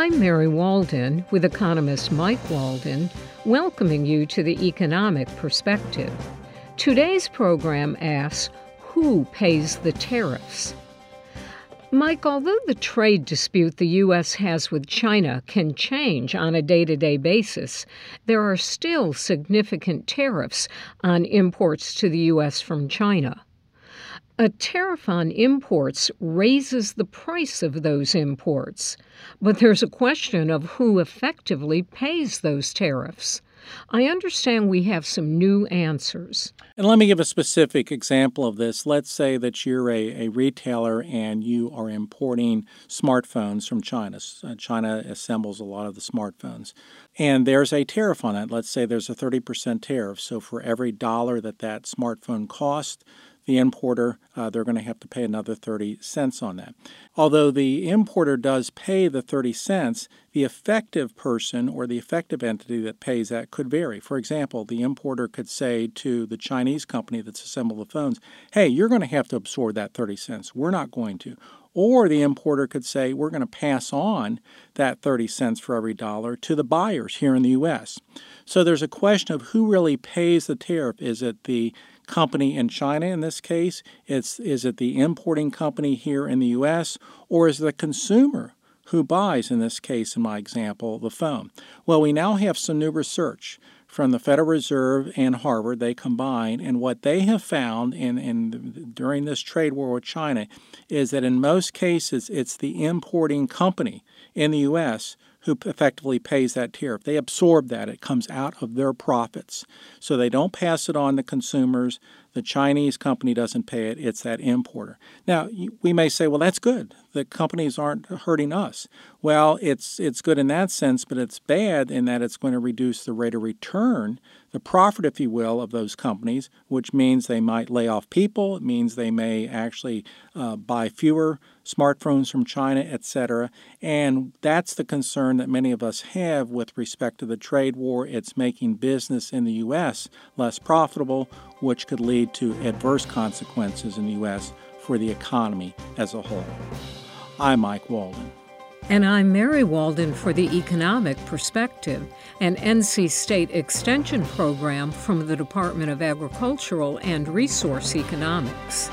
I'm Mary Walden with economist Mike Walden, welcoming you to the Economic Perspective. Today's program asks Who pays the tariffs? Mike, although the trade dispute the U.S. has with China can change on a day to day basis, there are still significant tariffs on imports to the U.S. from China. A tariff on imports raises the price of those imports, but there's a question of who effectively pays those tariffs. I understand we have some new answers. And let me give a specific example of this. Let's say that you're a, a retailer and you are importing smartphones from China. Uh, China assembles a lot of the smartphones. And there's a tariff on it. Let's say there's a 30% tariff. So for every dollar that that smartphone costs, the importer, uh, they're going to have to pay another 30 cents on that. Although the importer does pay the 30 cents, the effective person or the effective entity that pays that could vary. For example, the importer could say to the Chinese company that's assembled the phones, hey, you're going to have to absorb that 30 cents. We're not going to. Or the importer could say, we're going to pass on that 30 cents for every dollar to the buyers here in the U.S. So there's a question of who really pays the tariff. Is it the company in China in this case? It's, is it the importing company here in the U.S., or is it the consumer who buys, in this case, in my example, the phone? Well, we now have some new research from the Federal Reserve and Harvard. They combine, and what they have found in, in during this trade war with China is that in most cases, it's the importing company in the U.S who effectively pays that tariff. They absorb that, it comes out of their profits. So they don't pass it on to consumers. The Chinese company doesn't pay it, it's that importer. Now, we may say, well, that's good. The companies aren't hurting us. Well, it's, it's good in that sense, but it's bad in that it's going to reduce the rate of return, the profit, if you will, of those companies, which means they might lay off people. It means they may actually uh, buy fewer smartphones from China, etc. And that's the concern that many of us have with respect to the trade war. It's making business in the U.S. less profitable, which could lead to adverse consequences in the U.S. for the economy as a whole. I'm Mike Walden. And I'm Mary Walden for the Economic Perspective, an NC State Extension program from the Department of Agricultural and Resource Economics.